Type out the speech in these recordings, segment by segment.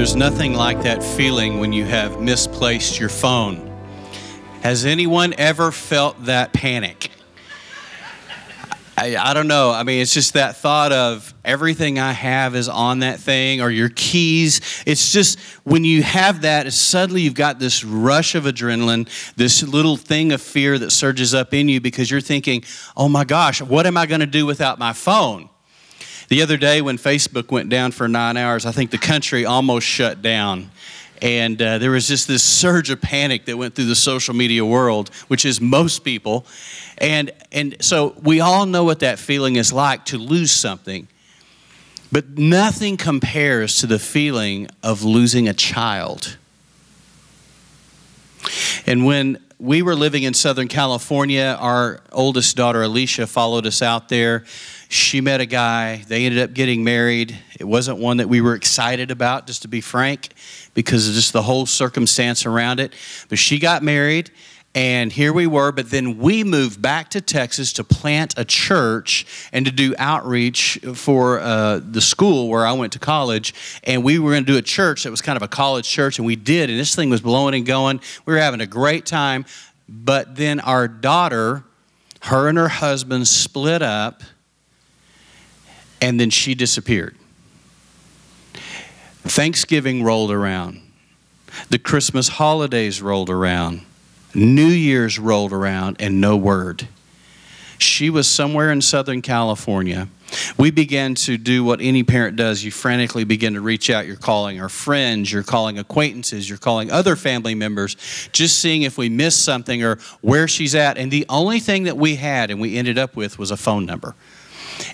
there's nothing like that feeling when you have misplaced your phone. Has anyone ever felt that panic? I, I, don't know. I mean, it's just that thought of everything I have is on that thing or your keys. It's just when you have that, suddenly you've got this rush of adrenaline, this little thing of fear that surges up in you because you're thinking, oh my gosh, what am I going to do without my phone? The other day when Facebook went down for nine hours, I think the country almost shut down. And uh, there was just this surge of panic that went through the social media world, which is most people. And, and so we all know what that feeling is like to lose something. But nothing compares to the feeling of losing a child. And when we were living in Southern California, our oldest daughter, Alicia, followed us out there she met a guy. They ended up getting married. It wasn't one that we were excited about, just to be frank, because of just the whole circumstance around it. But she got married, and here we were. But then we moved back to Texas to plant a church and to do outreach for uh, the school where I went to college. And we were going to do a church that was kind of a college church, and we did. And this thing was blowing and going. We were having a great time. But then our daughter, her and her husband split up and then she disappeared. Thanksgiving rolled around. The Christmas holidays rolled around. New Year's rolled around, and no word. She was somewhere in Southern California. We began to do what any parent does. You frantically begin to reach out. You're calling our friends, you're calling acquaintances, you're calling other family members, just seeing if we missed something or where she's at. And the only thing that we had and we ended up with was a phone number.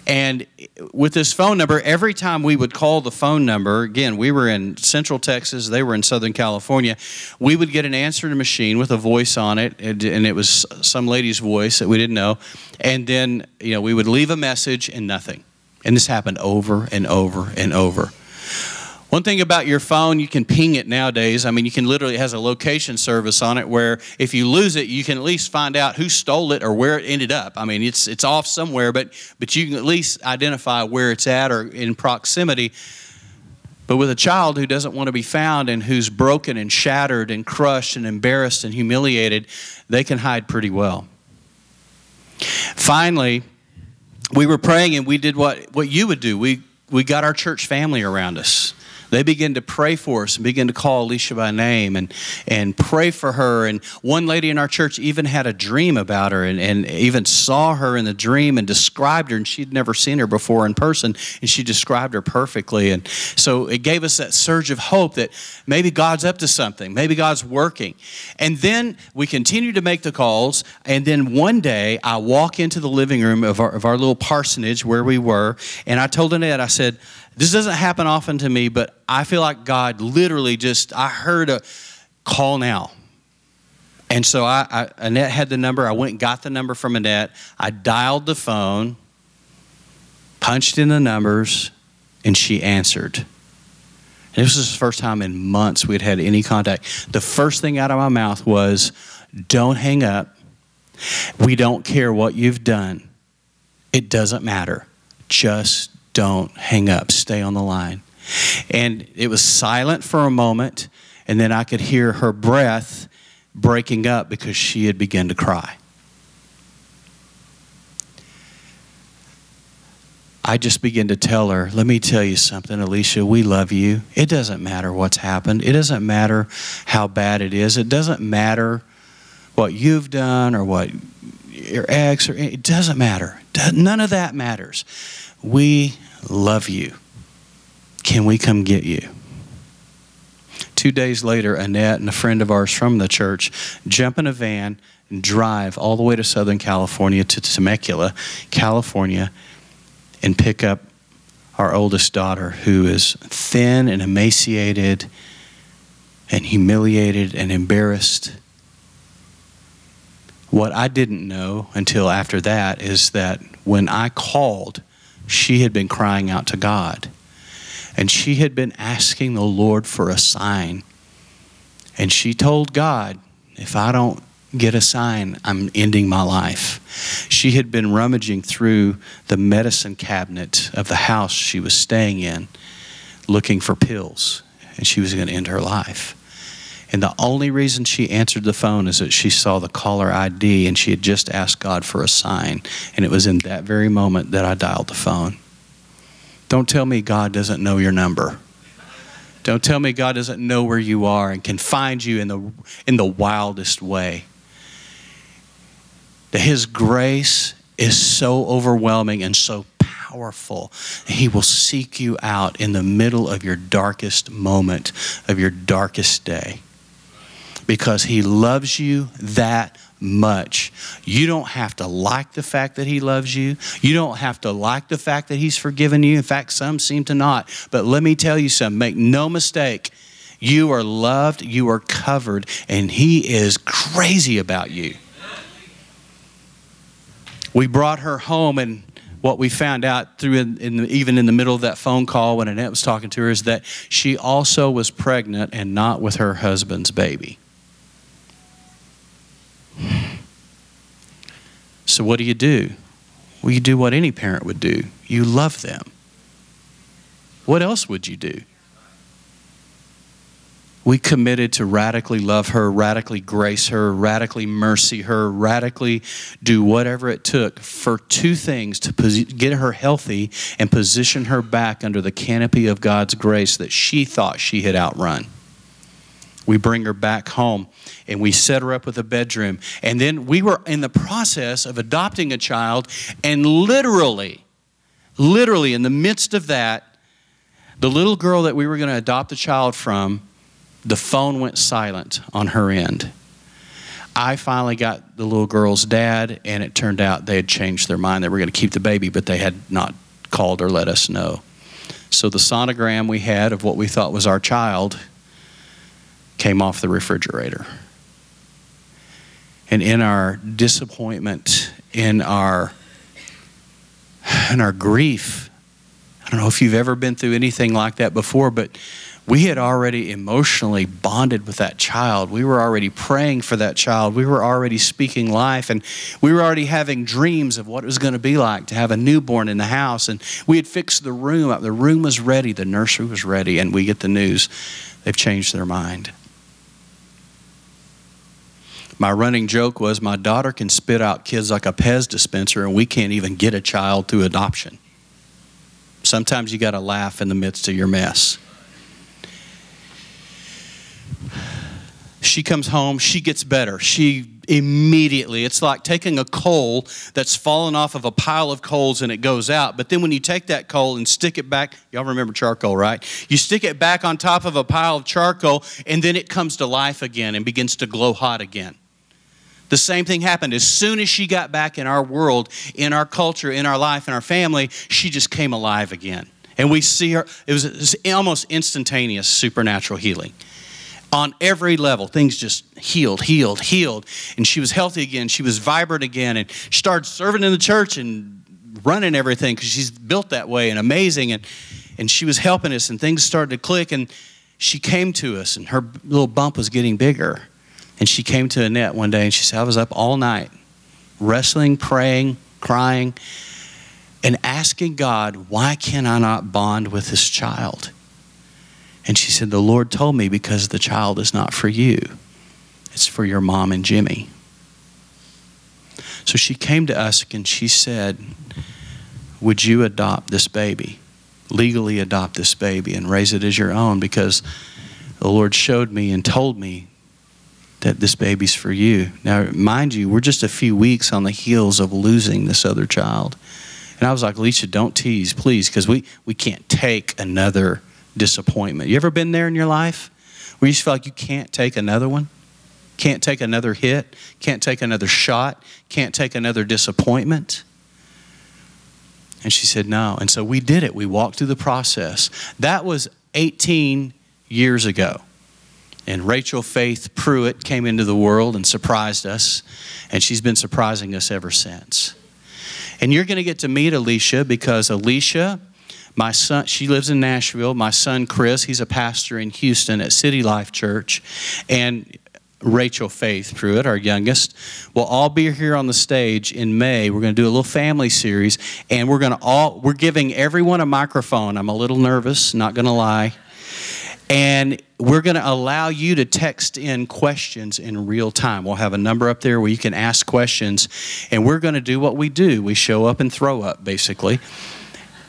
And with this phone number, every time we would call the phone number, again, we were in Central Texas, they were in Southern California, we would get an answering machine with a voice on it, and, it was some lady's voice that we didn't know. And then, you know, we would leave a message and nothing. And this happened over and over and over. One thing about your phone, you can ping it nowadays. I mean, you can literally, it has a location service on it where if you lose it, you can at least find out who stole it or where it ended up. I mean, it's, it's off somewhere, but, but you can at least identify where it's at or in proximity. But with a child who doesn't want to be found and who's broken and shattered and crushed and embarrassed and humiliated, they can hide pretty well. Finally, we were praying and we did what, what you would do. We, we got our church family around us they begin to pray for us and begin to call Alicia by name and, and pray for her. And one lady in our church even had a dream about her and, and even saw her in the dream and described her. And she'd never seen her before in person, and she described her perfectly. And so it gave us that surge of hope that maybe God's up to something, maybe God's working. And then we continue to make the calls. And then one day I walk into the living room of our, of our little parsonage where we were, and I told Annette, I said, this doesn't happen often to me, but I feel like God literally just, I heard a call now. And so I, I, Annette had the number. I went and got the number from Annette. I dialed the phone, punched in the numbers, and she answered. And this was the first time in months we'd had any contact. The first thing out of my mouth was, Don't hang up. We don't care what you've done. It doesn't matter. Just don't hang up, stay on the line. And it was silent for a moment, and then I could hear her breath breaking up because she had begun to cry. I just began to tell her, let me tell you something, Alicia, we love you. It doesn't matter what's happened. It doesn't matter how bad it is. It doesn't matter what you've done or what your ex or it doesn't matter. None of that matters. We love you. Can we come get you? Two days later, Annette and a friend of ours from the church jump in a van and drive all the way to Southern California to Temecula, California, and pick up our oldest daughter, who is thin and emaciated and humiliated and embarrassed. What I didn't know until after that is that when I called she had been crying out to God. And she had been asking the Lord for a sign. And she told God, if I don't get a sign, I'm ending my life. She had been rummaging through the medicine cabinet of the house she was staying in, looking for pills and she was going to end her life. And the only reason she answered the phone is that she saw the caller ID and she had just asked God for a sign. And it was in that very moment that I dialed the phone. Don't tell me God doesn't know your number. Don't tell me God doesn't know where you are and can find you in the, in the wildest way. That His grace is so overwhelming and so powerful. He will seek you out in the middle of your darkest moment, of your darkest day because He loves you that much. You don't have to like the fact that He loves you. You don't have to like the fact that He's forgiven you. In fact, some seem to not. But let me tell you something make no mistake. You are loved, you are covered, and He is crazy about you. We brought her home, and what we found out through in, in the, even in the middle of that phone call when Annette was talking to her is that she also was pregnant and not with her husband's baby. So, what do you do? Well, you do what any parent would do you love them. What else would you do? We committed to radically love her, radically grace her, radically mercy her, radically do whatever it took for two things to get her healthy and position her back under the canopy of God's grace that she thought she had outrun. We bring her back home and we set her up with a bedroom. And then we were in the process of adopting a child, and literally, literally in the midst of that, the little girl that we were going to adopt the child from, the phone went silent on her end. I finally got the little girl's dad, and it turned out they had changed their mind. They were going to keep the baby, but they had not called or let us know. So the sonogram we had of what we thought was our child came off the refrigerator. And in our disappointment, in our in our grief, I don't know if you've ever been through anything like that before, but we had already emotionally bonded with that child. We were already praying for that child. We were already speaking life, and we were already having dreams of what it was going to be like to have a newborn in the house. And we had fixed the room up. The room was ready, the nursery was ready, and we get the news they've changed their mind my running joke was my daughter can spit out kids like a Pez dispenser, and we can't even get a child through adoption. Sometimes you got to laugh in the midst of your mess. She comes home, she gets better. She immediately, it's like taking a coal that's fallen off of a pile of coals and it goes out. But then when you take that coal and stick it back, y'all remember charcoal, right? You stick it back on top of a pile of charcoal and then it comes to life again and begins to glow hot again. The same thing happened. As soon as she got back in our world, in our culture, in our life, in our family, she just came alive again. And we see her, it was, it was almost instantaneous supernatural healing. On every level, things just healed, healed, healed. And she was healthy again. She was vibrant again. And she started serving in the church and running everything because she's built that way and amazing. And, and she was helping us, and things started to click. And she came to us, and her little bump was getting bigger. And she came to Annette one day and she said, I was up all night wrestling, praying, crying, and asking God, why can I not bond with this child? And she said, The Lord told me because the child is not for you, it's for your mom and Jimmy. So she came to us and she said, Would you adopt this baby? Legally adopt this baby and raise it as your own because the Lord showed me and told me that this baby's for you. Now, mind you, we're just a few weeks on the heels of losing this other child. And I was like, Alicia, don't tease, please, because we, we can't take another disappointment. You ever been there in your life where you just feel like you can't take another one? Can't take another hit? Can't take another shot? Can't take another disappointment? And she said, no. And so we did it. We walked through the process. That was 18 years ago. And Rachel Faith Pruitt came into the world and surprised us, and she's been surprising us ever since. And you're going to get to meet Alicia because Alicia, my son, she lives in Nashville. My son Chris, he's a pastor in Houston at City Life Church. And Rachel Faith Pruitt, our youngest, will all be here on the stage in May. We're going to do a little family series, and we're going to all we're giving everyone a microphone. I'm a little nervous, not going to lie And we're going to allow you to text in questions in real time. We'll have a number up there where you can ask questions, and we're going to do what we do. We show up and throw up, basically.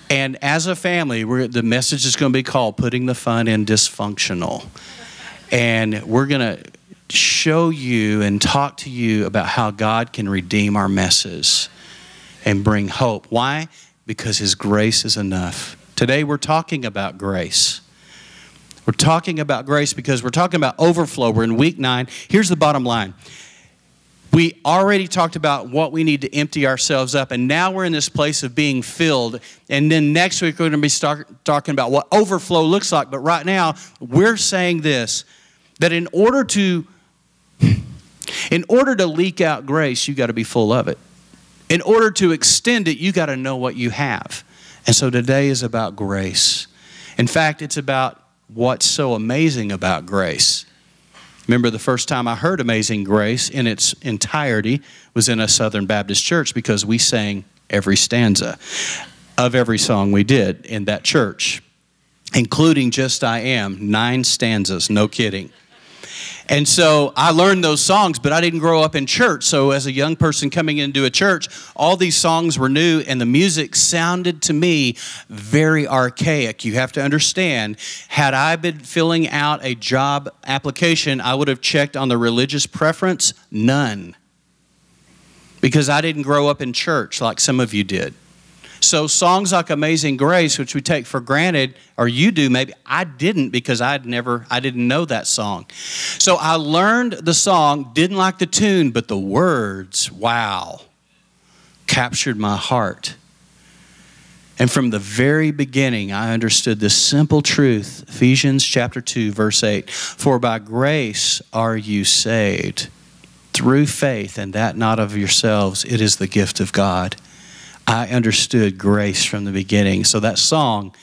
And as a family, the message is going to be called Putting the Fun in Dysfunctional. And we're going to show you and talk to you about how God can redeem our messes and bring hope. Why? Because His grace is enough. Today we're talking about grace. We're talking about grace because we're talking about overflow. We're in week nine. Here's the bottom line we already talked about what we need to empty ourselves up, and now we're in this place of being filled. And then next week, we're going to be start, talking about what overflow looks like. But right now, we're saying this that in order to in order to leak out grace, you got to be full of it. In order to extend it, you got to know what you have. And so today is about grace. In fact, it's about what's so amazing about grace. Remember the first time I heard Amazing Grace in its entirety was in a Southern Baptist church because we sang every stanza of every song we did in that church, including Just I Am, nine stanzas, no kidding. And so I learned those songs, but I didn't grow up in church. So as a young person coming into a church, all these songs were new and the music sounded to me very archaic. You have to understand, had I been filling out a job application, I would have checked on the religious preference, none. Because I didn't grow up in church like some of you did. So songs like Amazing Grace, which we take for granted, or you do maybe, I didn't because I'd never, I didn't know that song. So I learned the song, didn't like the tune, but the words, wow, captured my heart. And from the very beginning, I understood this simple truth Ephesians chapter 2, verse 8 For by grace are you saved through faith, and that not of yourselves, it is the gift of God. I understood grace from the beginning. So that song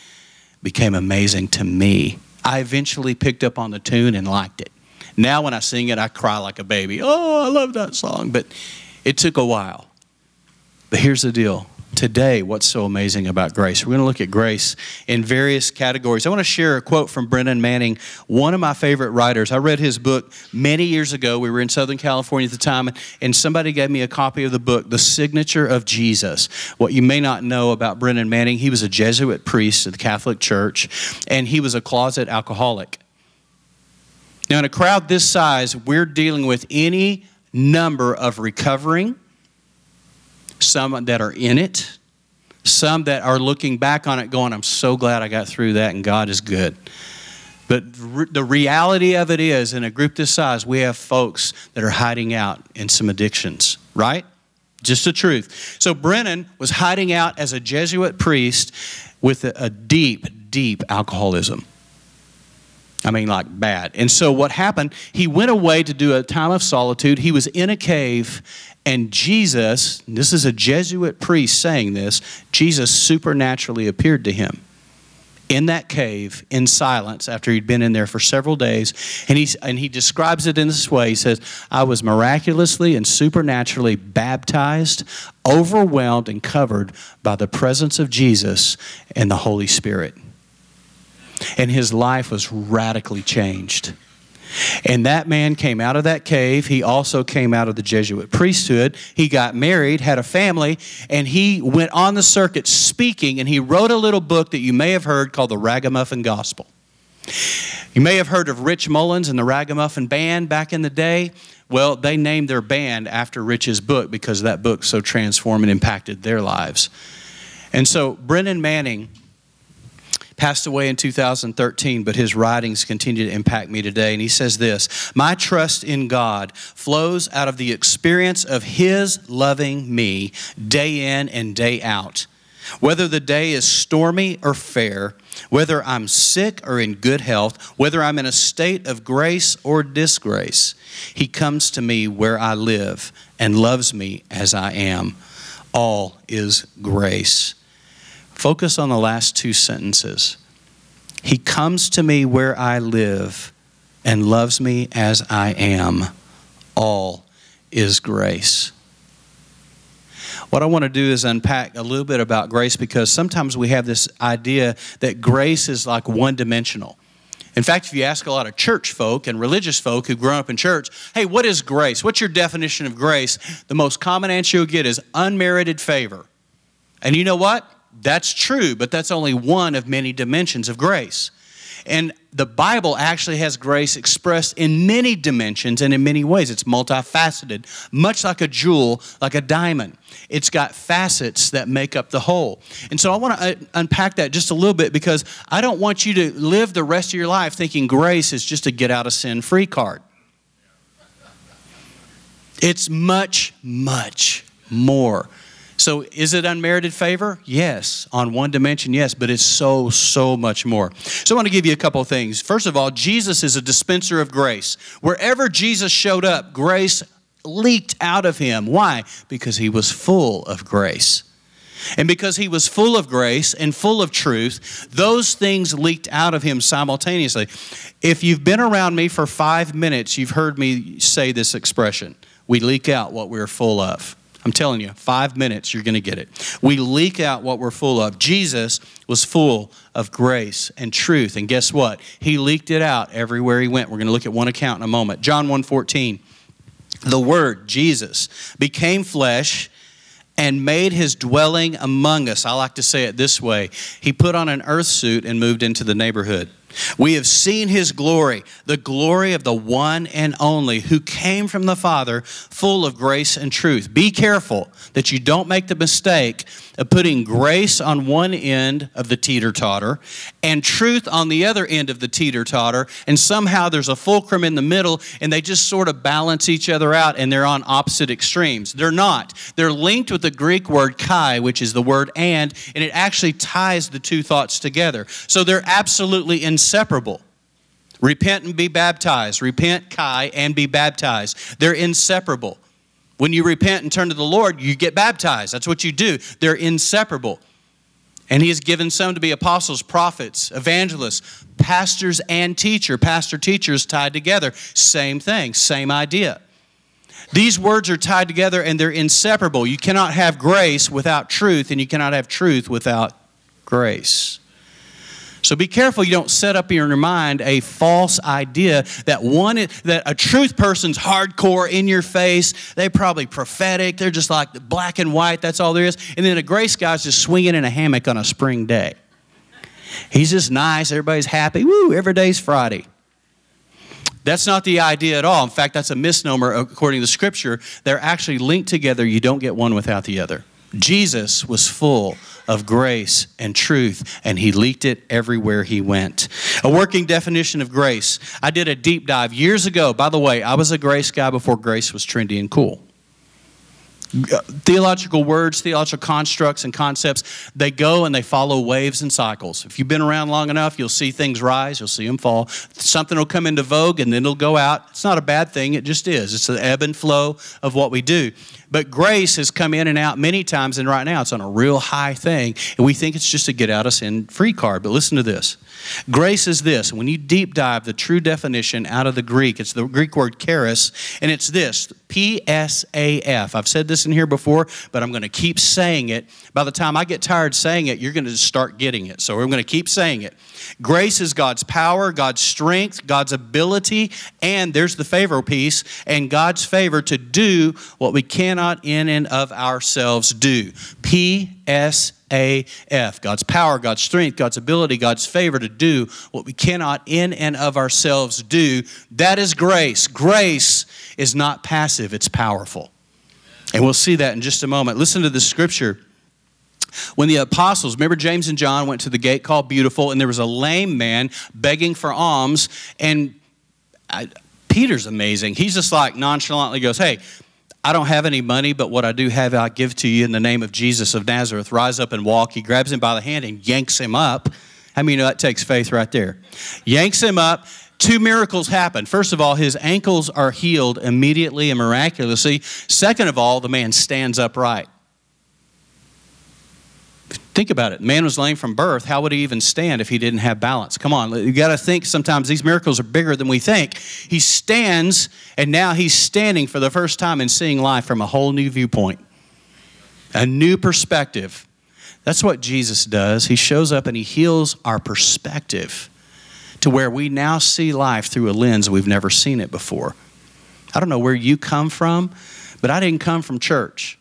became amazing to me. I eventually picked up on the tune and liked it. Now, when I sing it, I cry like a baby. Oh, I love that song. But it took a while. But here's the deal today what's so amazing about grace. We're going to look at grace in various categories. I want to share a quote from Brennan Manning, one of my favorite writers. I read his book many years ago. We were in Southern California at the time, and somebody gave me a copy of the book, The Signature of Jesus. What you may not know about Brennan Manning, he was a Jesuit priest of the Catholic Church, and he was a closet alcoholic. Now, in a crowd this size, we're dealing with any number of recovering some that are in it, some that are looking back on it going, I'm so glad I got through that and God is good. But the reality of it is, in a group this size, we have folks that are hiding out in some addictions, right? Just the truth. So Brennan was hiding out as a Jesuit priest with a, deep, deep alcoholism. I mean, like bad. And so what happened, he went away to do a time of solitude. He was in a cave and Jesus, this is a Jesuit priest saying this, Jesus supernaturally appeared to him in that cave in silence after he'd been in there for several days. And, he's, and he describes it in this way He says, I was miraculously and supernaturally baptized, overwhelmed, and covered by the presence of Jesus and the Holy Spirit. And his life was radically changed. And that man came out of that cave. He also came out of the Jesuit priesthood. He got married, had a family, and he went on the circuit speaking. And he wrote a little book that you may have heard called The Ragamuffin Gospel. You may have heard of Rich Mullins and the Ragamuffin Band back in the day. Well, they named their band after Rich's book because that book so transformed and impacted their lives. And so, Brennan Manning passed away in 2013, but his writings continue to impact me today. And he says this My trust in God flows out of the experience of His loving me day in and day out. Whether the day is stormy or fair, whether I'm sick or in good health, whether I'm in a state of grace or disgrace, He comes to me where I live and loves me as I am. All is grace. Focus on the last two sentences. He comes to me where I live and loves me as I am. All is grace. What I want to do is unpack a little bit about grace because sometimes we have this idea that grace is like one dimensional. In fact, if you ask a lot of church folk and religious folk who've grown up in church, hey, what is grace? What's your definition of grace? The most common answer you'll get is unmerited favor. And you know what? That's true, but that's only one of many dimensions of grace. And the Bible actually has grace expressed in many dimensions and in many ways. It's multifaceted, much like a jewel, like a diamond. It's got facets that make up the whole. And so I want to uh, unpack that just a little bit because I don't want you to live the rest of your life thinking grace is just a get out of sin free card. It's much, much more so, is it unmerited favor? Yes. On one dimension, yes, but it's so, so much more. So, I want to give you a couple of things. First of all, Jesus is a dispenser of grace. Wherever Jesus showed up, grace leaked out of him. Why? Because he was full of grace. And because he was full of grace and full of truth, those things leaked out of him simultaneously. If you've been around me for five minutes, you've heard me say this expression we leak out what we're full of. I'm telling you, five minutes, you're going to get it. We leak out what we're full of. Jesus was full of grace and truth. And guess what? He leaked it out everywhere he went. We're going to look at one account in a moment. John 1:14. The word Jesus became flesh and made his dwelling among us. I like to say it this way. He put on an earth suit and moved into the neighborhood. We have seen his glory, the glory of the one and only who came from the Father, full of grace and truth. Be careful that you don't make the mistake of putting grace on one end of the teeter totter and truth on the other end of the teeter totter, and somehow there's a fulcrum in the middle, and they just sort of balance each other out, and they're on opposite extremes. They're not. They're linked with the Greek word kai, which is the word and, and it actually ties the two thoughts together. So they're absolutely in inseparable. Repent and be baptized. Repent, Kai, and be baptized. They're inseparable. When you repent and turn to the Lord, you get baptized. That's what you do. They're inseparable. And he has given some to be apostles, prophets, evangelists, pastors, and teacher. Pastor, teachers tied together. Same thing, same idea. These words are tied together and they're inseparable. You cannot have grace without truth, and you cannot have truth without grace. So be careful you don't set up in your mind a false idea that one that a truth person's hardcore in your face. They're probably prophetic. They're just like black and white. That's all there is. And then a grace guy's just swinging in a hammock on a spring day. He's just nice. Everybody's happy. Woo! Every day's Friday. That's not the idea at all. In fact, that's a misnomer according to Scripture. They're actually linked together. You don't get one without the other. Jesus was full of grace and truth, and he leaked it everywhere he went. A working definition of grace. I did a deep dive years ago. By the way, I was a grace guy before grace was trendy and cool theological words, theological constructs, and concepts, they go and they follow waves and cycles. If you've been around long enough, you'll see things rise, you'll see them fall. Something will come into vogue and then it'll go out. It's not a bad thing, it just is. It's the ebb and flow of what we do. But grace has come in and out many times, and right now it's on a real high thing, and we think it's just a get out of sin free card. But listen to this grace is this. When you deep dive the true definition out of the Greek, it's the Greek word charis, and it's this P S A F. I've said this in here before, but I'm going to keep saying it. By the time I get tired saying it, you're going to start getting it. So I'm going to keep saying it. Grace is God's power, God's strength, God's ability, and there's the favor piece, and God's favor to do what we cannot in and of ourselves do. P S A F. God's power, God's strength, God's ability, God's favor to do what we cannot in and of ourselves do. That is grace. Grace is not passive, it's powerful. And we'll see that in just a moment. Listen to the scripture when the apostles, remember James and John went to the gate called Beautiful, and there was a lame man begging for alms, and I, Peter's amazing. He's just like nonchalantly goes, Hey, I don't have any money, but what I do have, I give to you in the name of Jesus of Nazareth. Rise up and walk. He grabs him by the hand and yanks him up. How many know that takes faith right there? Yanks him up. Two miracles happen. First of all, his ankles are healed immediately and miraculously. Second of all, the man stands upright. Think about it. Man was lame from birth. How would he even stand if he didn't have balance? Come on, you got to think sometimes these miracles are bigger than we think. He stands, and now he's standing for the first time and seeing life from a whole new viewpoint, a new perspective. That's what Jesus does. He shows up and he heals our perspective to where we now see life through a lens we've never seen it before. I don't know where you come from, but I didn't come from church.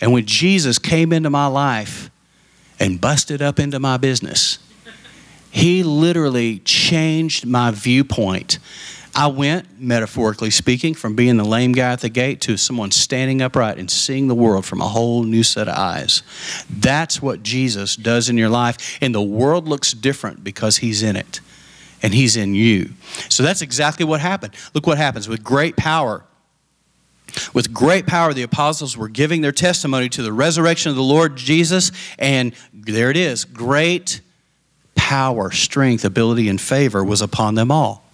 And when Jesus came into my life and busted up into my business, he literally changed my viewpoint. I went, metaphorically speaking, from being the lame guy at the gate to someone standing upright and seeing the world from a whole new set of eyes. That's what Jesus does in your life. And the world looks different because he's in it and he's in you. So that's exactly what happened. Look what happens with great power. With great power, the apostles were giving their testimony to the resurrection of the Lord Jesus, and there it is great power, strength, ability, and favor was upon them all.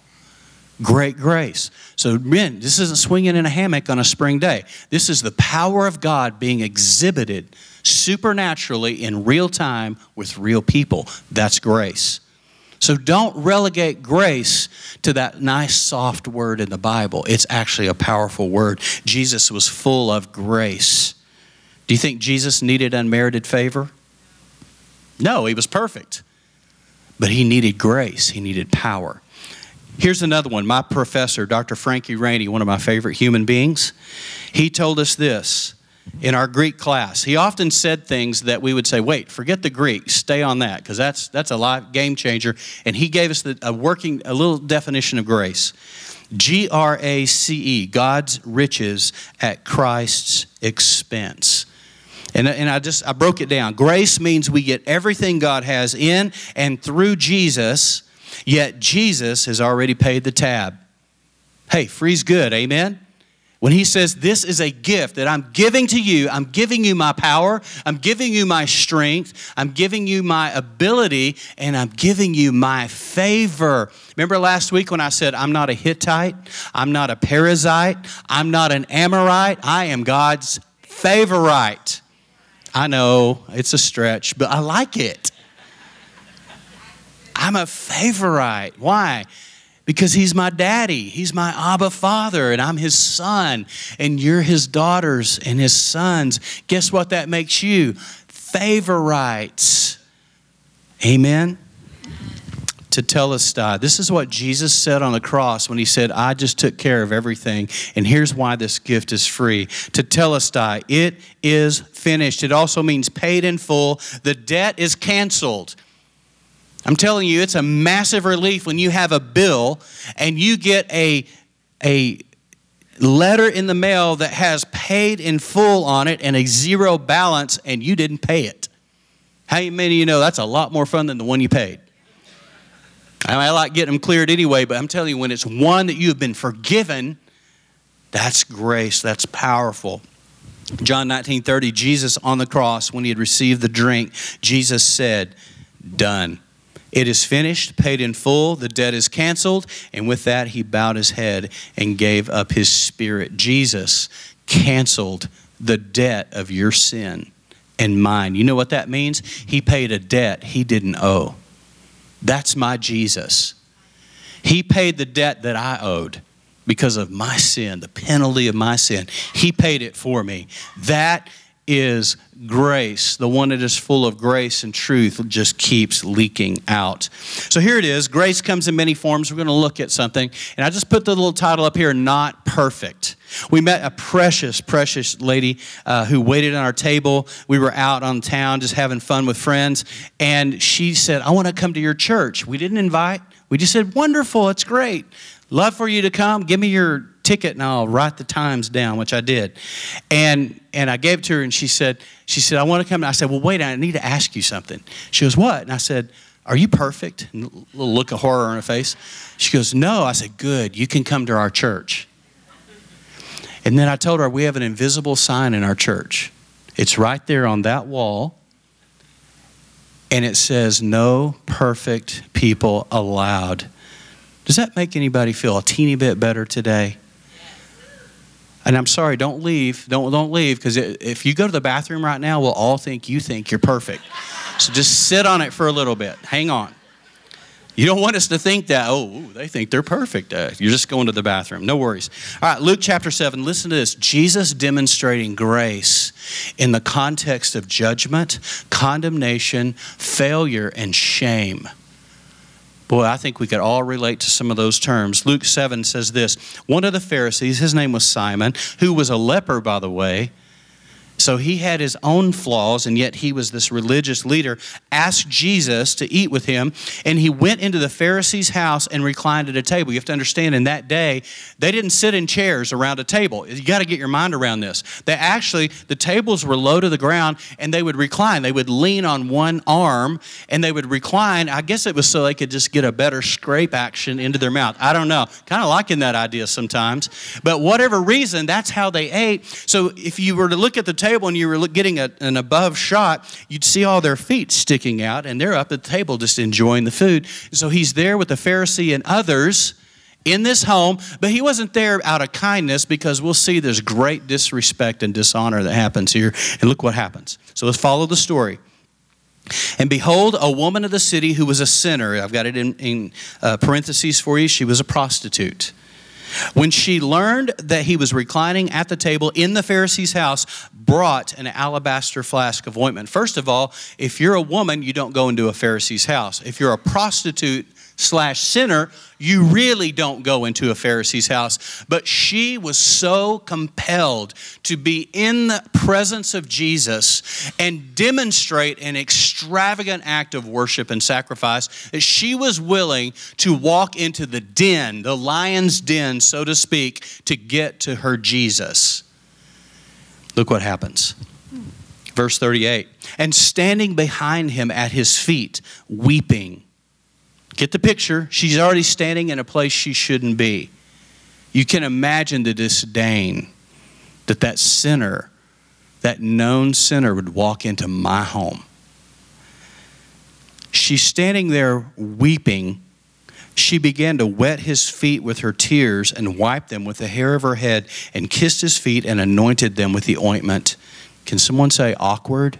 Great grace. So, men, this isn't swinging in a hammock on a spring day. This is the power of God being exhibited supernaturally in real time with real people. That's grace. So don't relegate grace to that nice soft word in the Bible. It's actually a powerful word. Jesus was full of grace. Do you think Jesus needed unmerited favor? No, he was perfect. But he needed grace, he needed power. Here's another one. My professor, Dr. Frankie Rainey, one of my favorite human beings, he told us this in our Greek class. He often said things that we would say, wait, forget the Greek, stay on that, because that's, that's a life game changer. And he gave us the, a working, a little definition of grace. G R A C E, God's riches at Christ's expense. And, and I just, I broke it down. Grace means we get everything God has in and through Jesus, yet Jesus has already paid the tab. Hey, free's good, amen? When he says, This is a gift that I'm giving to you, I'm giving you my power, I'm giving you my strength, I'm giving you my ability, and I'm giving you my favor. Remember last week when I said, I'm not a Hittite, I'm not a Perizzite, I'm not an Amorite, I am God's favorite. I know it's a stretch, but I like it. I'm a favorite. Why? Because he's my daddy. He's my Abba father, and I'm his son, and you're his daughters and his sons. Guess what that makes you? Favorites. Amen. Tetelestai. This is what Jesus said on the cross when he said, I just took care of everything, and here's why this gift is free. To Tetelestai. It is finished. It also means paid in full. The debt is canceled. I'm telling you, it's a massive relief when you have a bill and you get a, a letter in the mail that has paid in full on it and a zero balance and you didn't pay it. How many of you know that's a lot more fun than the one you paid? I, mean, I like getting them cleared anyway, but I'm telling you, when it's one that you have been forgiven, that's grace, that's powerful. John 19 30, Jesus on the cross, when he had received the drink, Jesus said, Done. It is finished, paid in full, the debt is canceled. And with that, he bowed his head and gave up his spirit. Jesus canceled the debt of your sin and mine. You know what that means? He paid a debt he didn't owe. That's my Jesus. He paid the debt that I owed because of my sin, the penalty of my sin. He paid it for me. That is grace. The one that is full of grace and truth just keeps leaking out. So here it is. Grace comes in many forms. We're going to look at something. And I just put the little title up here Not Perfect. We met a precious, precious lady uh, who waited on our table. We were out on town just having fun with friends. And she said, I want to come to your church. We didn't invite, we just said, Wonderful, it's great. Love for you to come. Give me your ticket and I'll write the times down, which I did. And and I gave it to her and she said, she said, I want to come. And I said, Well, wait, I need to ask you something. She goes, What? And I said, Are you perfect? And a little look of horror on her face. She goes, No. I said, Good, you can come to our church. And then I told her we have an invisible sign in our church. It's right there on that wall. And it says, No perfect people allowed. Does that make anybody feel a teeny bit better today? And I'm sorry, don't leave. Don't, don't leave because if you go to the bathroom right now, we'll all think you think you're perfect. So just sit on it for a little bit. Hang on. You don't want us to think that, oh, they think they're perfect. Uh, you're just going to the bathroom. No worries. All right, Luke chapter 7. Listen to this Jesus demonstrating grace in the context of judgment, condemnation, failure, and shame. Boy, I think we could all relate to some of those terms. Luke 7 says this One of the Pharisees, his name was Simon, who was a leper, by the way, so he had his own flaws, and yet he was this religious leader. Asked Jesus to eat with him, and he went into the Pharisee's house and reclined at a table. You have to understand, in that day, they didn't sit in chairs around a table. You got to get your mind around this. They actually, the tables were low to the ground, and they would recline. They would lean on one arm, and they would recline. I guess it was so they could just get a better scrape action into their mouth. I don't know. Kind of liking that idea sometimes. But whatever reason, that's how they ate. So if you were to look at the table and you were getting a, an above shot, you'd see all their feet sticking out, and they're up at the table just enjoying the food. So he's there with the Pharisee and others in this home, but he wasn't there out of kindness because we'll see there's great disrespect and dishonor that happens here. And look what happens. So let's follow the story. And behold, a woman of the city who was a sinner. I've got it in, in uh, parentheses for you. She was a prostitute. When she learned that he was reclining at the table in the Pharisee's house, brought an alabaster flask of ointment. First of all, if you're a woman, you don't go into a Pharisee's house. If you're a prostitute, slash sinner, you really don't go into a Pharisee's house. But she was so compelled to be in the presence of Jesus and demonstrate an extravagant act of worship and sacrifice that she was willing to walk into the den, the lion's den, so to speak, to get to her Jesus. Look what happens. Verse 38 And standing behind him at his feet, weeping, Get the picture. She's already standing in a place she shouldn't be. You can imagine the disdain that that sinner, that known sinner, would walk into my home. She's standing there weeping. She began to wet his feet with her tears and wiped them with the hair of her head and kissed his feet and anointed them with the ointment. Can someone say awkward?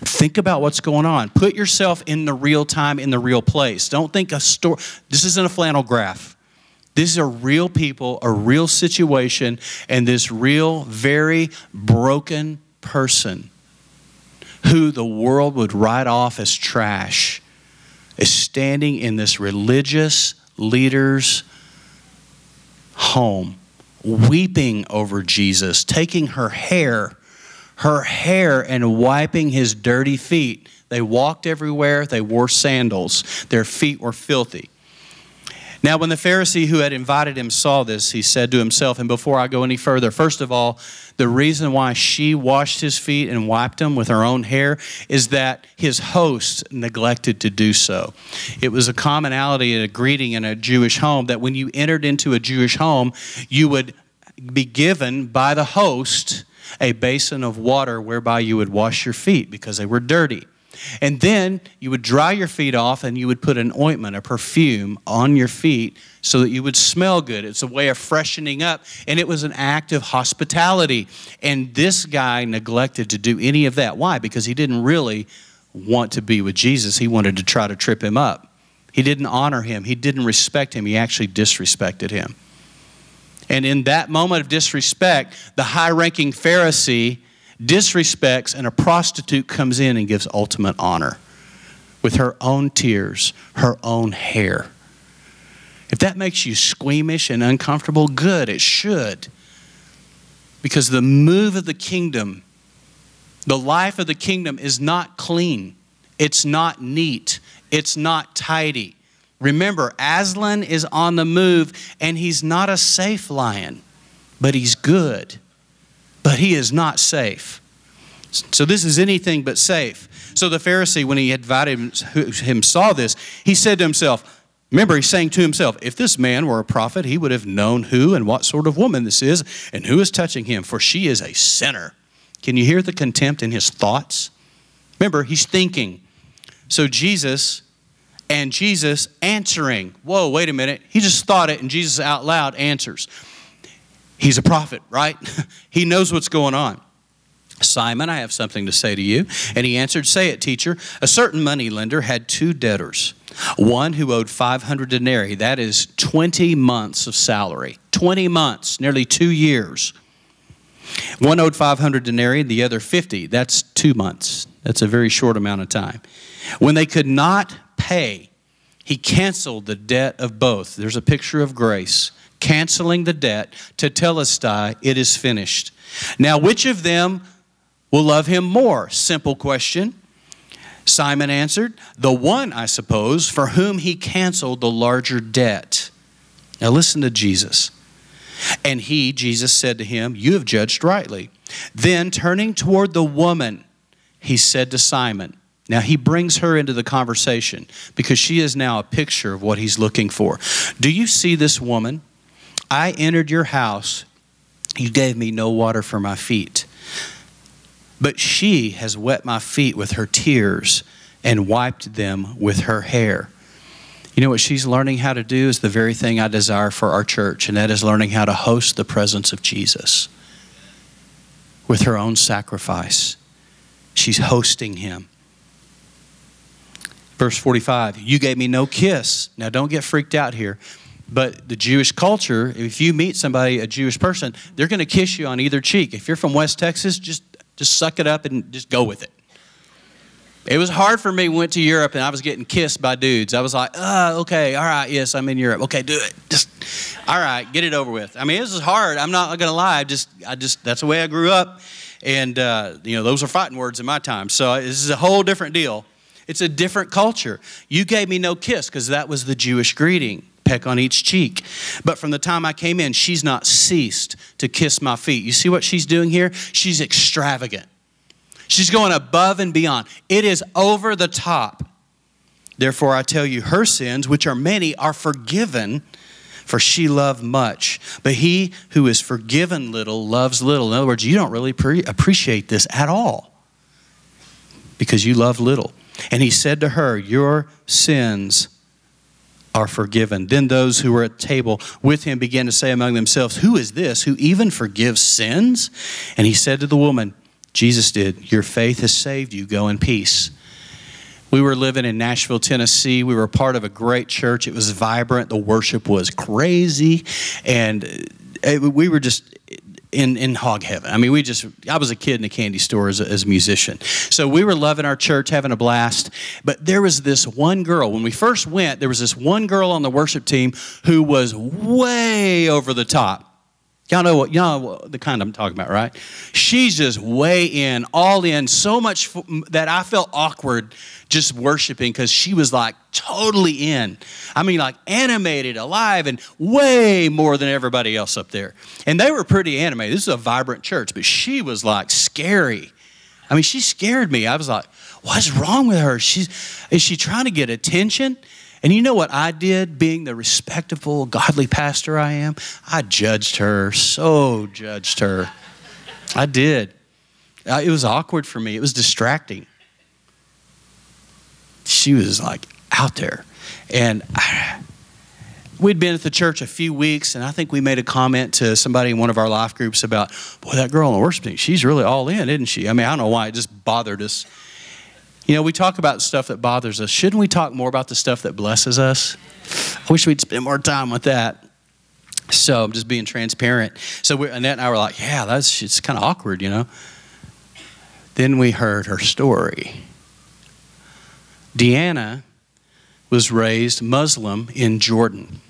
Think about what's going on. Put yourself in the real time, in the real place. Don't think a story. This isn't a flannel graph. These are real people, a real situation, and this real, very broken person who the world would write off as trash is standing in this religious leader's home, weeping over Jesus, taking her hair her hair and wiping his dirty feet. They walked everywhere, they wore sandals, their feet were filthy. Now, when the Pharisee who had invited him saw this, he said to himself, and before I go any further, first of all, the reason why she washed his feet and wiped them with her own hair is that his host neglected to do so. It was a commonality, and a greeting in a Jewish home that when you entered into a Jewish home, you would be given by the host a basin of water whereby you would wash your feet because they were dirty. And then you would dry your feet off and you would put an ointment, a perfume on your feet so that you would smell good. It's a way of freshening up. And it was an act of hospitality. And this guy neglected to do any of that. Why? Because he didn't really want to be with Jesus, he wanted to try to trip him up. He didn't honor him, he didn't respect him, he actually disrespected him. And in that moment of disrespect, the high ranking Pharisee disrespects, and a prostitute comes in and gives ultimate honor with her own tears, her own hair. If that makes you squeamish and uncomfortable, good, it should. Because the move of the kingdom, the life of the kingdom is not clean, it's not neat, it's not tidy. Remember, Aslan is on the move and he's not a safe lion, but he's good. But he is not safe. So this is anything but safe. So the Pharisee, when he invited him, saw this, he said to himself, Remember, he's saying to himself, if this man were a prophet, he would have known who and what sort of woman this is and who is touching him, for she is a sinner. Can you hear the contempt in his thoughts? Remember, he's thinking. So Jesus and Jesus answering. Whoa, wait a minute. He just thought it, and Jesus out loud answers. He's a prophet, right? he knows what's going on. Simon, I have something to say to you. And he answered, Say it, teacher. A certain money lender had two debtors. One who owed 500 denarii, that is 20 months of salary. 20 months, nearly two years. One owed 500 denarii, the other 50. That's two months. That's a very short amount of time. When they could not pay, He canceled the debt of both. There's a picture of grace, canceling the debt Tetelestai, it is finished. Now, which of them will love him more? Simple question. Simon answered, The one, I suppose, for whom he canceled the larger debt. Now listen to Jesus. And he, Jesus, said to him, You have judged rightly. Then turning toward the woman, he said to Simon, Now he brings her into the conversation because she is now a picture of what he's looking for. Do you see this woman? I entered your house. You gave me no water for my feet. But she has wet my feet with her tears and wiped them with her hair. You know what she's learning how to do is the very thing I desire for our church, and that is learning how to host the presence of Jesus with her own sacrifice. She's hosting him. Verse 45 You gave me no kiss. Now, don't get freaked out here. But the Jewish culture, if you meet somebody, a Jewish person, they're going to kiss you on either cheek. If you're from West Texas, just just suck it up and just go with it. It was hard for me. Went to Europe and I was getting kissed by dudes. I was like, "Uh, okay, all right, yes, I'm in Europe. Okay, do it. Just, all right, get it over with." I mean, this is hard. I'm not gonna lie. I just, I just, that's the way I grew up, and uh, you know, those are fighting words in my time. So this is a whole different deal. It's a different culture. You gave me no kiss because that was the Jewish greeting peck on each cheek. But from the time I came in, she's not ceased to kiss my feet. You see what she's doing here? She's extravagant. She's going above and beyond. It is over the top. Therefore, I tell you, her sins, which are many, are forgiven, for she loved much. But he who is forgiven little loves little. In other words, you don't really pre- appreciate this at all because you love little. And he said to her, Your sins are forgiven. Then those who were at table with him began to say among themselves, Who is this who even forgives sins? And he said to the woman, Jesus did, Your faith has saved you. Go in peace. We were living in Nashville, Tennessee. We were part of a great church. It was vibrant. The worship was crazy. And it, we were just in, in hog heaven. I mean, we just, I was a kid in a candy store as a, as a musician. So we were loving our church, having a blast. But there was this one girl, when we first went, there was this one girl on the worship team who was way over the top. Y'all know what, y'all know the kind I'm talking about, right? She's just way in, all in, so much that I felt awkward just worshiping because she was like totally in. I mean, like animated, alive, and way more than everybody else up there. And they were pretty animated. This is a vibrant church, but she was like scary. I mean, she scared me. I was like, what's wrong with her? She's, is she trying to get attention? And you know what I did, being the respectable, godly pastor I am? I judged her, so judged her. I did. Uh, it was awkward for me, it was distracting she was like out there. And I, we'd been at the church a few weeks, and I think we made a comment to somebody in one of our life groups about, boy, that girl on the worship team, she's really all in, isn't she? I mean, I don't know why, it just bothered us. You know, we talk about stuff that bothers us. Shouldn't we talk more about the stuff that blesses us? I wish we'd spend more time with that. So I'm just being transparent. So we, Annette and I were like, yeah, that's it's kind of awkward, you know. Then we heard her story. Deanna was raised Muslim in Jordan.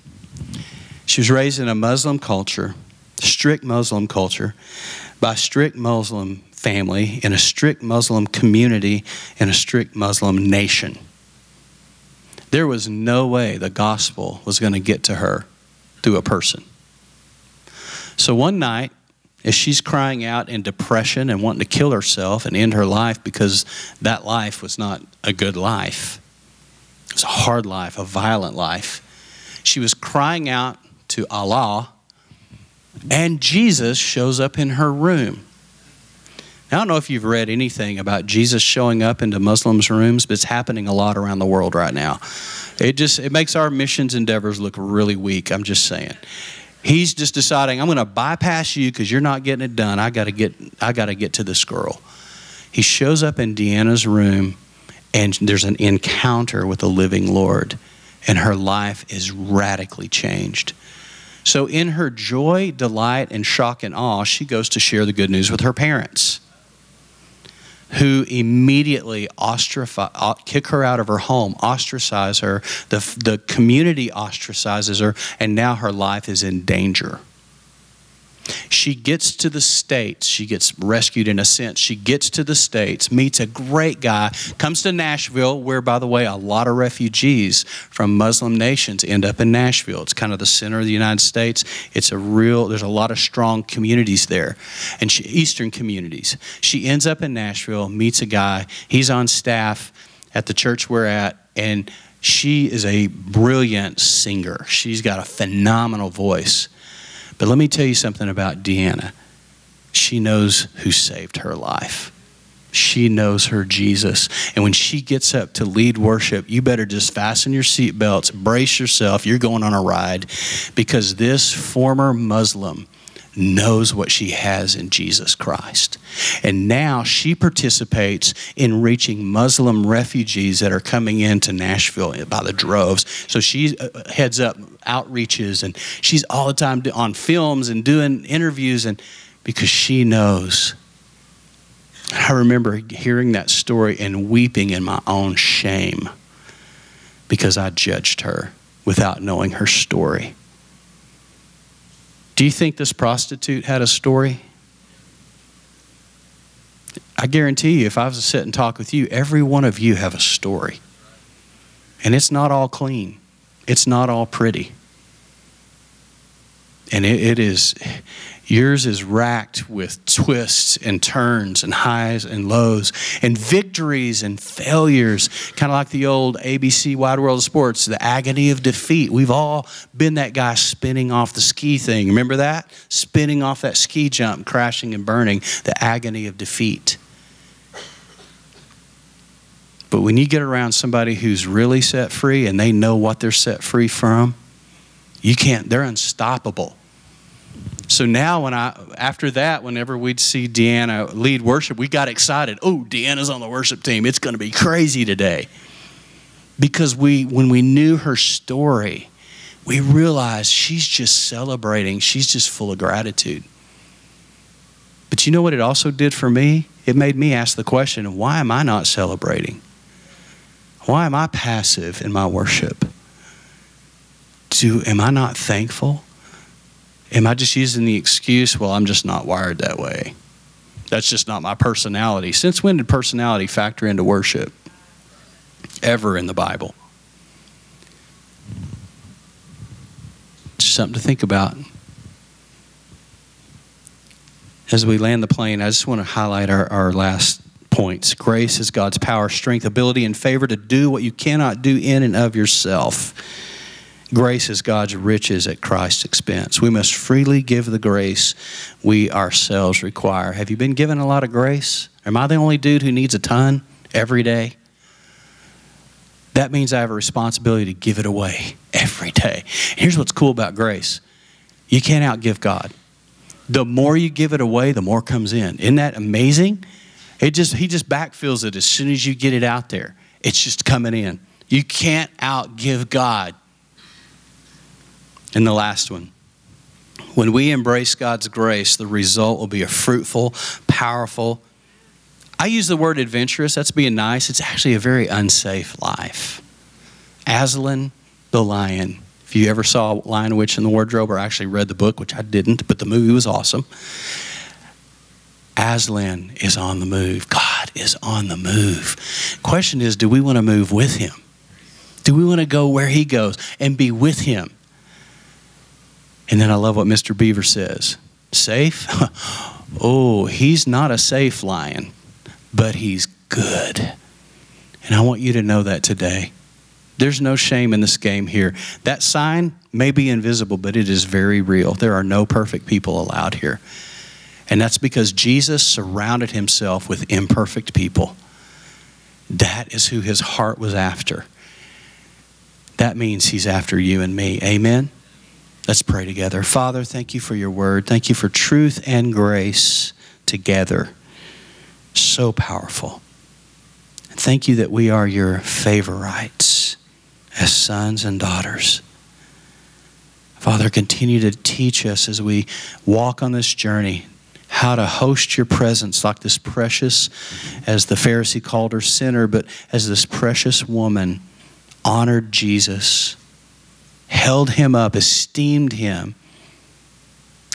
She was raised in a Muslim culture, strict Muslim culture, by strict Muslim family, in a strict Muslim community, in a strict Muslim nation. There was no way the gospel was going to get to her through a person. So one night, as she's crying out in depression and wanting to kill herself and end her life because that life was not a good life. It was a hard life, a violent life. She was crying out to Allah, and Jesus shows up in her room. I don't know if you've read anything about Jesus showing up into Muslims' rooms, but it's happening a lot around the world right now. It just it makes our missions endeavors look really weak. I'm just saying. He's just deciding, I'm going to bypass you because you're not getting it done. I got to get, I got to get to this girl. He shows up in Deanna's room, and there's an encounter with the living Lord, and her life is radically changed. So, in her joy, delight, and shock and awe, she goes to share the good news with her parents. Who immediately ostracize, kick her out of her home, ostracize her. The, the community ostracizes her, and now her life is in danger. She gets to the States. She gets rescued in a sense. She gets to the States, meets a great guy, comes to Nashville, where, by the way, a lot of refugees from Muslim nations end up in Nashville. It's kind of the center of the United States. It's a real, there's a lot of strong communities there, and she, Eastern communities. She ends up in Nashville, meets a guy. He's on staff at the church we're at, and she is a brilliant singer. She's got a phenomenal voice. But let me tell you something about Deanna. She knows who saved her life. She knows her Jesus. And when she gets up to lead worship, you better just fasten your seatbelts, brace yourself. You're going on a ride because this former Muslim knows what she has in Jesus Christ. And now she participates in reaching Muslim refugees that are coming into Nashville by the droves. So she uh, heads up outreaches and she's all the time on films and doing interviews and because she knows I remember hearing that story and weeping in my own shame because I judged her without knowing her story. Do you think this prostitute had a story? I guarantee you, if I was to sit and talk with you, every one of you have a story. And it's not all clean, it's not all pretty. And it, it is, Yours is racked with twists and turns and highs and lows and victories and failures, kind of like the old ABC Wide World of Sports, the agony of defeat. We've all been that guy spinning off the ski thing. Remember that? Spinning off that ski jump, crashing and burning, the agony of defeat. But when you get around somebody who's really set free and they know what they're set free from, you can't, they're unstoppable. So now, when I after that, whenever we'd see Deanna lead worship, we got excited. Oh, Deanna's on the worship team. It's going to be crazy today. Because we, when we knew her story, we realized she's just celebrating. She's just full of gratitude. But you know what it also did for me? It made me ask the question why am I not celebrating? Why am I passive in my worship? Do, am I not thankful? Am I just using the excuse, well, I'm just not wired that way? That's just not my personality. Since when did personality factor into worship? Ever in the Bible. Just something to think about. As we land the plane, I just want to highlight our, our last points. Grace is God's power, strength, ability, and favor to do what you cannot do in and of yourself. Grace is God's riches at Christ's expense. We must freely give the grace we ourselves require. Have you been given a lot of grace? Am I the only dude who needs a ton every day? That means I have a responsibility to give it away every day. Here's what's cool about grace you can't outgive God. The more you give it away, the more comes in. Isn't that amazing? It just he just backfills it as soon as you get it out there. It's just coming in. You can't outgive God. And the last one. When we embrace God's grace, the result will be a fruitful, powerful, I use the word adventurous, that's being nice. It's actually a very unsafe life. Aslan the lion. If you ever saw Lion Witch in the Wardrobe or actually read the book, which I didn't, but the movie was awesome. Aslan is on the move. God is on the move. Question is, do we want to move with him? Do we want to go where he goes and be with him? And then I love what Mr. Beaver says safe? oh, he's not a safe lion, but he's good. And I want you to know that today. There's no shame in this game here. That sign may be invisible, but it is very real. There are no perfect people allowed here. And that's because Jesus surrounded himself with imperfect people. That is who his heart was after. That means he's after you and me. Amen? Let's pray together. Father, thank you for your word. Thank you for truth and grace together. So powerful. Thank you that we are your favorites as sons and daughters. Father, continue to teach us as we walk on this journey how to host your presence like this precious, as the Pharisee called her sinner, but as this precious woman honored Jesus, held him up, esteemed him,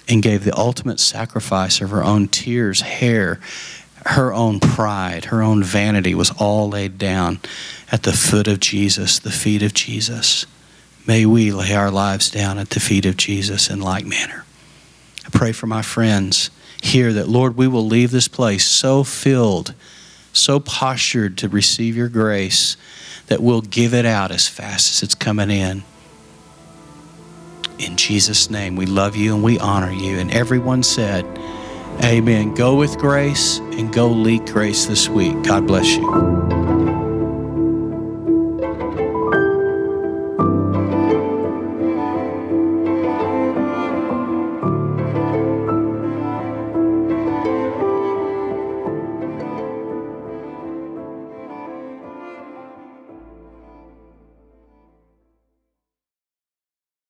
and gave the ultimate sacrifice of her own tears, hair, her own pride, her own vanity was all laid down at the foot of Jesus, the feet of Jesus. May we lay our lives down at the feet of Jesus in like manner. I pray for my friends here that, Lord, we will leave this place so filled, so postured to receive your grace that we'll give it out as fast as it's coming in. In Jesus' name, we love you and we honor you. And everyone said, Amen. Go with grace and go lead grace this week. God bless you.